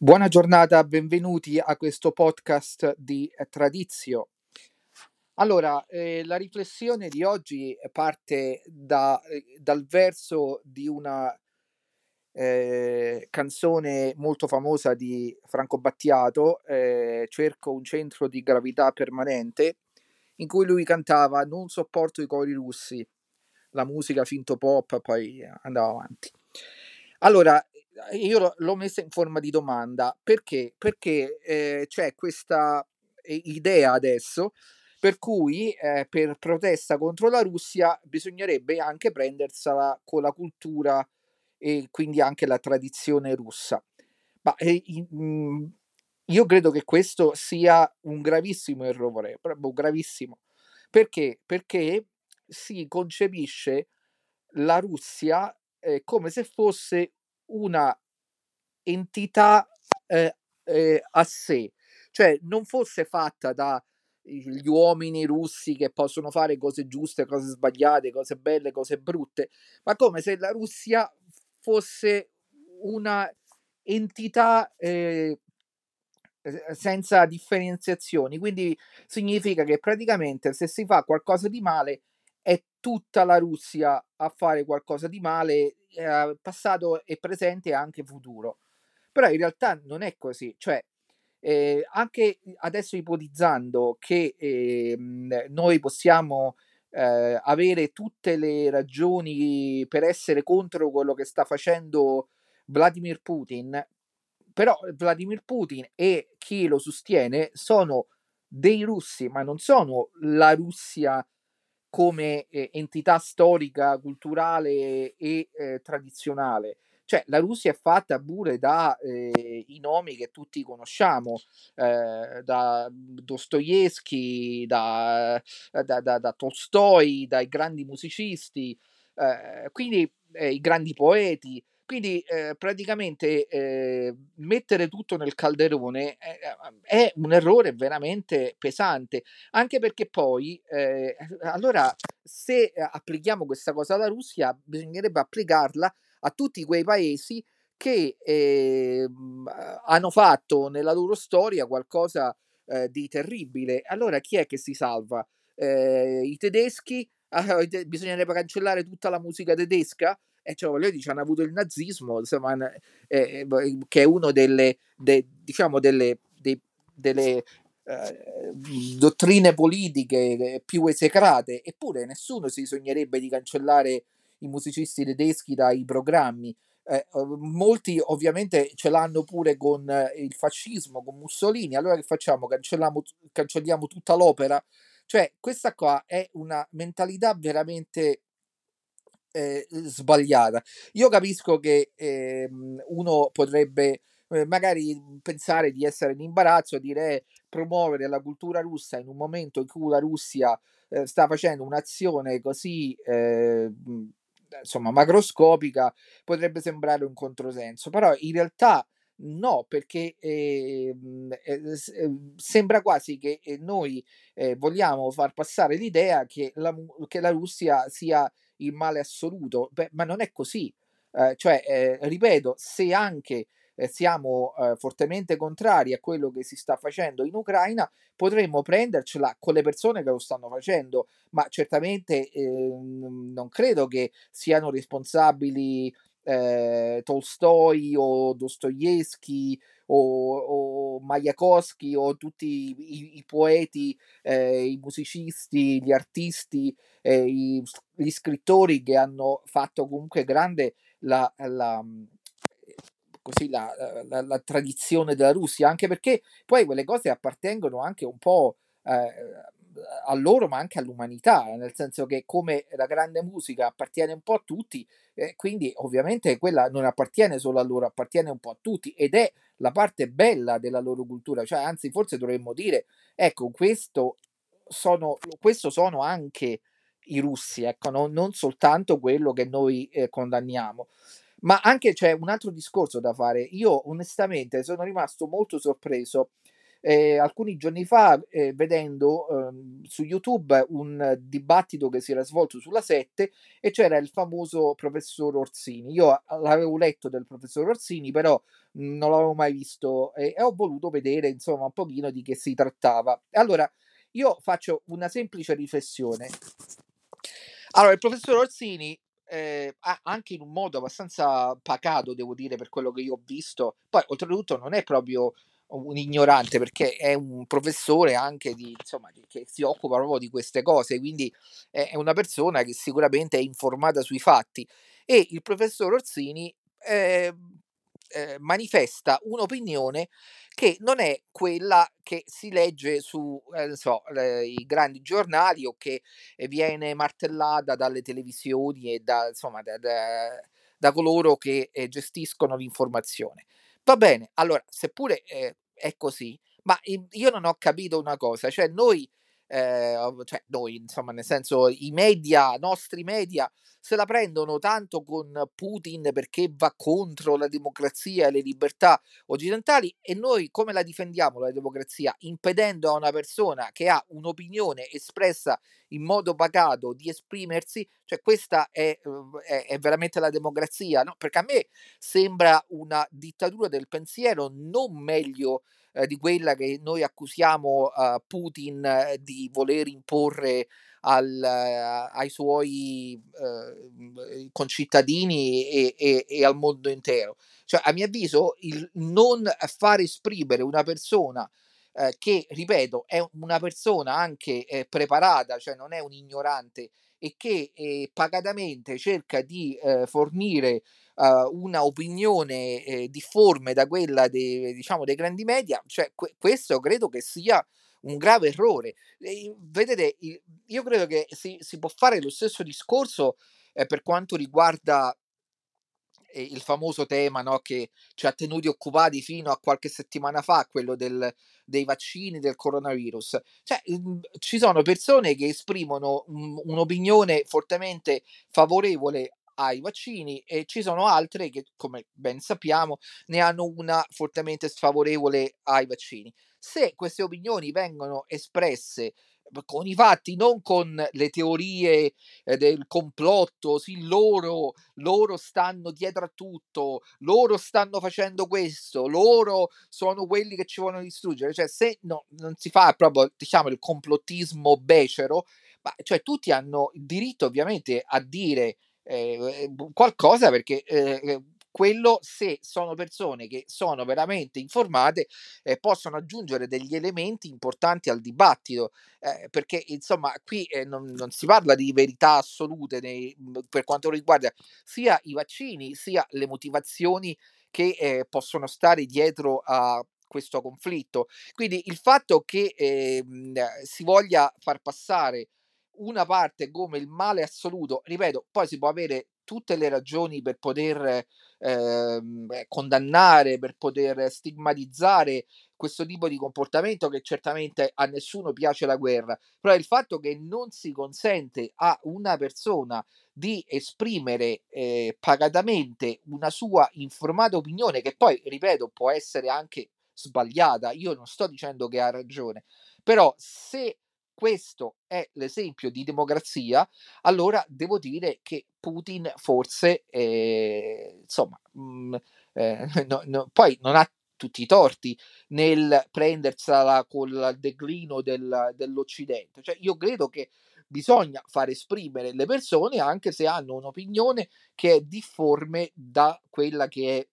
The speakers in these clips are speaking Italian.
Buona giornata, benvenuti a questo podcast di Tradizio. Allora, eh, la riflessione di oggi parte da, eh, dal verso di una eh, canzone molto famosa di Franco Battiato, eh, Cerco un centro di gravità permanente, in cui lui cantava Non sopporto i cori russi, la musica finto pop, poi andava avanti. Allora, io l'ho messa in forma di domanda perché? Perché eh, c'è questa eh, idea adesso per cui eh, per protesta contro la Russia bisognerebbe anche prendersela con la cultura e quindi anche la tradizione russa. Ma eh, mm, io credo che questo sia un gravissimo errore, proprio gravissimo. Perché? Perché si concepisce la Russia eh, come se fosse una entità eh, eh, a sé, cioè non fosse fatta da gli uomini russi che possono fare cose giuste, cose sbagliate, cose belle, cose brutte, ma come se la Russia fosse una entità eh, senza differenziazioni. Quindi significa che praticamente se si fa qualcosa di male è tutta la Russia a fare qualcosa di male, eh, passato e presente e anche futuro. Però in realtà non è così, cioè eh, anche adesso ipotizzando che eh, noi possiamo eh, avere tutte le ragioni per essere contro quello che sta facendo Vladimir Putin, però Vladimir Putin e chi lo sostiene sono dei russi, ma non sono la Russia come eh, entità storica, culturale e eh, tradizionale. Cioè, la Russia è fatta pure da eh, nomi che tutti conosciamo, eh, da Dostoevsky, da, da, da, da, Tolstoi, dai grandi musicisti, eh, quindi eh, i grandi poeti. Quindi eh, praticamente eh, mettere tutto nel calderone è, è, un errore veramente pesante, anche perché poi, eh, allora, se applichiamo questa cosa alla Russia, bisognerebbe applicarla a tutti quei paesi che eh, hanno fatto nella loro storia qualcosa eh, di terribile. Allora chi è che si salva? Eh, I tedeschi? Ah, bisognerebbe cancellare tutta la musica tedesca? E cioè, voglio dire, hanno avuto il nazismo, insomma, eh, eh, che è uno delle, de, diciamo, delle, de, delle eh, dottrine politiche più esecrate, eppure nessuno si sognerebbe di cancellare i musicisti tedeschi dai programmi. Eh, molti ovviamente ce l'hanno pure con eh, il fascismo, con Mussolini. Allora che facciamo? Cancelliamo, cancelliamo tutta l'opera? Cioè, questa qua è una mentalità veramente eh, sbagliata. Io capisco che eh, uno potrebbe eh, magari pensare di essere in imbarazzo dire eh, promuovere la cultura russa in un momento in cui la Russia eh, sta facendo un'azione così eh, insomma macroscopica potrebbe sembrare un controsenso, però in realtà no, perché ehm, eh, eh, sembra quasi che noi eh, vogliamo far passare l'idea che la, che la Russia sia il male assoluto, Beh, ma non è così. Eh, cioè, eh, ripeto, se anche eh, siamo eh, fortemente contrari a quello che si sta facendo in Ucraina, potremmo prendercela con le persone che lo stanno facendo, ma certamente eh, non credo che siano responsabili eh, Tolstoi o Dostoevsky o, o Mayakovsky o tutti i, i poeti, eh, i musicisti, gli artisti, eh, i, gli scrittori che hanno fatto comunque grande la, la, così la, la, la, tradizione della Russia, anche perché poi quelle cose appartengono anche un po' eh, a loro, ma anche all'umanità, nel senso che come la grande musica appartiene un po' a tutti, eh, quindi ovviamente quella non appartiene solo a loro, appartiene un po' a tutti ed è la parte bella della loro cultura, cioè anzi forse dovremmo dire, ecco, questo sono, questo sono anche i russi, ecco, no? non soltanto quello che noi eh, condanniamo. Ma anche c'è un altro discorso da fare. Io onestamente sono rimasto molto sorpreso eh, alcuni giorni fa eh, vedendo eh, su YouTube un dibattito che si era svolto sulla 7 e c'era il famoso professor Orsini. Io l'avevo letto del professor Orsini, però non l'avevo mai visto e, e ho voluto vedere insomma un pochino di che si trattava. Allora, io faccio una semplice riflessione. Allora, il professor Orsini eh, anche in un modo abbastanza pacato, devo dire, per quello che io ho visto. Poi, oltretutto, non è proprio un ignorante perché è un professore anche di, insomma, che si occupa proprio di queste cose, quindi è una persona che sicuramente è informata sui fatti. E il professor Orsini eh, eh, manifesta un'opinione che non è quella che si legge su eh, so, eh, grandi giornali o che viene martellata dalle televisioni e da, insomma, da, da, da coloro che eh, gestiscono l'informazione. Va bene, allora, seppure eh, è così, ma io non ho capito una cosa, cioè noi eh, cioè noi, insomma, nel senso, i media, nostri media, se la prendono tanto con Putin perché va contro la democrazia e le libertà occidentali e noi come la difendiamo la democrazia? Impedendo a una persona che ha un'opinione espressa in modo pagato di esprimersi, cioè questa è, è, è veramente la democrazia, no? Perché a me sembra una dittatura del pensiero non meglio eh, di quella che noi accusiamo uh, Putin eh, di voler imporre al, uh, ai suoi concittadini e, e, e, al mondo intero. Cioè, a mio avviso, il non far esprimere una persona eh, che, ripeto, è una persona anche eh, preparata, cioè non è un ignorante e che eh, pacatamente cerca di fornire uh, una opinione eh, difforme da quella dei, diciamo, dei grandi media, cioè que- questo credo che sia un grave errore. E, vedete, io credo che si, si, può fare lo stesso discorso eh, per quanto riguarda il famoso tema no, che ci ha tenuti occupati fino a qualche settimana fa, quello del, dei vaccini del coronavirus. Cioè, mhmm, ci sono persone che esprimono un, un'opinione fortemente favorevole ai vaccini e ci sono altre che, come ben sappiamo, ne hanno una fortemente sfavorevole ai vaccini. Se queste opinioni vengono espresse con i fatti, non con le teorie eh, del complotto, sì, loro, loro stanno dietro a tutto, loro stanno facendo questo, loro sono quelli che ci vogliono distruggere. Cioè, se no, non si fa proprio, diciamo, il complottismo becero, ma cioè tutti hanno il diritto ovviamente a dire eh, qualcosa perché eh, eh, quello se sono persone che sono veramente informate eh, possono aggiungere degli elementi importanti al dibattito eh, perché insomma qui eh, non, non, si parla di verità assolute nei, per quanto riguarda sia i vaccini sia le motivazioni che eh, possono stare dietro a questo conflitto. Quindi il fatto che ehm, si voglia far passare una parte come il male assoluto, ripeto, poi si può avere tutte le ragioni per poter eh, condannare, per poter stigmatizzare questo tipo di comportamento che certamente a nessuno piace la guerra, però il fatto che non si consente a una persona di esprimere eh, pacatamente una sua informata opinione, che poi, ripeto, può essere anche sbagliata, io non sto dicendo che ha ragione, però se questo è l'esempio di democrazia, allora devo dire che Putin forse, eh, insomma, mh, mm, eh, no, no, poi non ha tutti i torti nel prendersela con il declino del, dell'Occidente. Cioè, io credo che bisogna far esprimere le persone anche se hanno un'opinione che è difforme da quella che è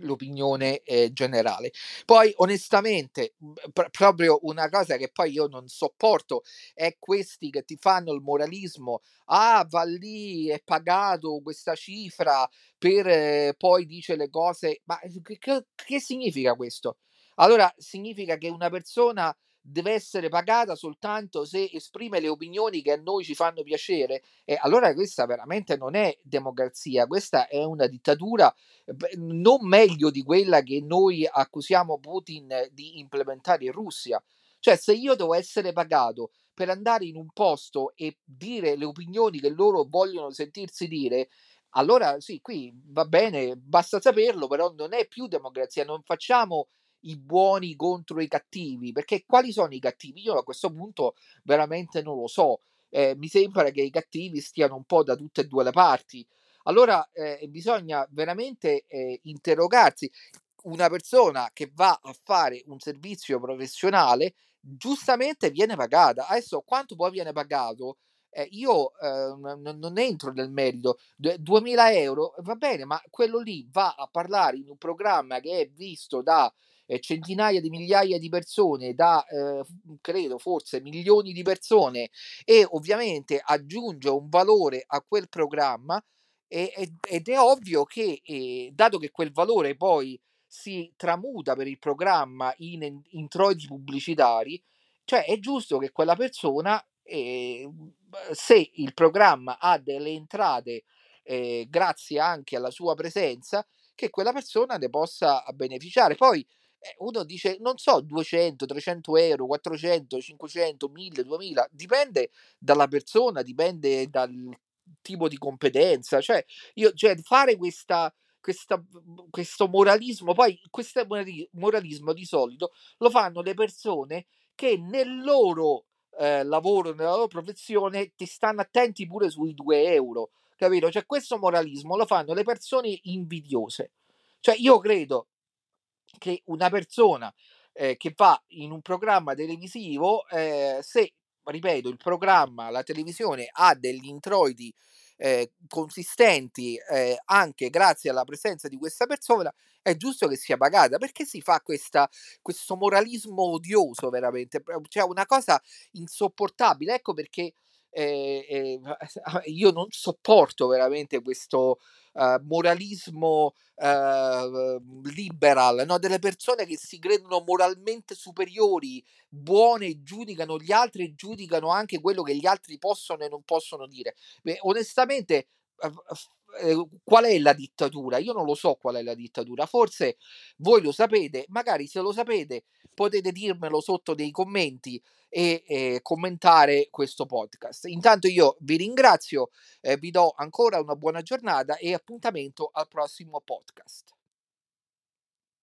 l'opinione eh, generale. Poi onestamente, mhmm, pr- proprio una cosa che poi io non sopporto è questi che ti fanno il moralismo, ah va lì, è pagato questa cifra per eh, poi dice le cose, ma che, che, che significa questo? Allora significa che una persona deve essere pagata soltanto se esprime le opinioni che a noi ci fanno piacere, e allora questa veramente non è democrazia, questa è una dittatura non meglio di quella che noi accusiamo Putin di implementare in Russia. Cioè, se io devo essere pagato per andare in un posto e dire le opinioni che loro vogliono sentirsi dire, allora sì, qui va bene, basta saperlo, però non è più democrazia, non facciamo i buoni contro i cattivi, perché quali sono i cattivi? Io a questo punto veramente non lo so. Eh, mi sembra che i cattivi stiano un po' da tutte e due le parti. Allora eh, bisogna veramente eh, interrogarsi. una persona che va a fare un servizio professionale giustamente viene pagata. Adesso quanto poi viene pagato? Eh, io eh, non, non entro nel merito, 2000 euro va bene, ma quello lì va a parlare in un programma che è visto da eh, centinaia di migliaia di persone, da eh, credo forse milioni di persone e ovviamente aggiunge un valore a quel programma e, ed è ovvio che eh, dato che quel valore poi si tramuta per il programma in introiti pubblicitari, cioè è giusto che quella persona, eh, se il programma ha delle entrate eh, grazie anche alla sua presenza, che quella persona ne possa beneficiare. Poi eh, uno dice, non so, 200, 300 euro, 400, 500, 1000, 2000, dipende dalla persona, dipende dal tipo di competenza. Cioè, io, cioè fare questa, questa, questo moralismo, poi questo moralismo di solito lo fanno le persone che nel loro eh, lavoro, nella loro professione, ti stanno attenti pure sui 2 euro, capito? Cioè questo moralismo lo fanno le persone invidiose. Cioè io credo che una persona eh, che va in un programma televisivo, eh, se, ripeto, il programma, la televisione ha degli introiti eh, consistenti eh, anche grazie alla presenza di questa persona, è giusto che sia pagata. Perché si fa questa, questo moralismo odioso veramente? Cioè una cosa insopportabile. Ecco perché eh, eh, io non sopporto veramente questo uh, moralismo uh, liberal, no? delle persone che si credono moralmente superiori, buone, giudicano gli altri e giudicano anche quello che gli altri possono e non possono dire. Beh, onestamente, qual è la dittatura? Io non lo so qual è la dittatura, forse voi lo sapete, magari se lo sapete potete dirmelo sotto nei commenti e eh, commentare questo podcast. Intanto io vi ringrazio, eh, vi do ancora una buona giornata e appuntamento al prossimo podcast.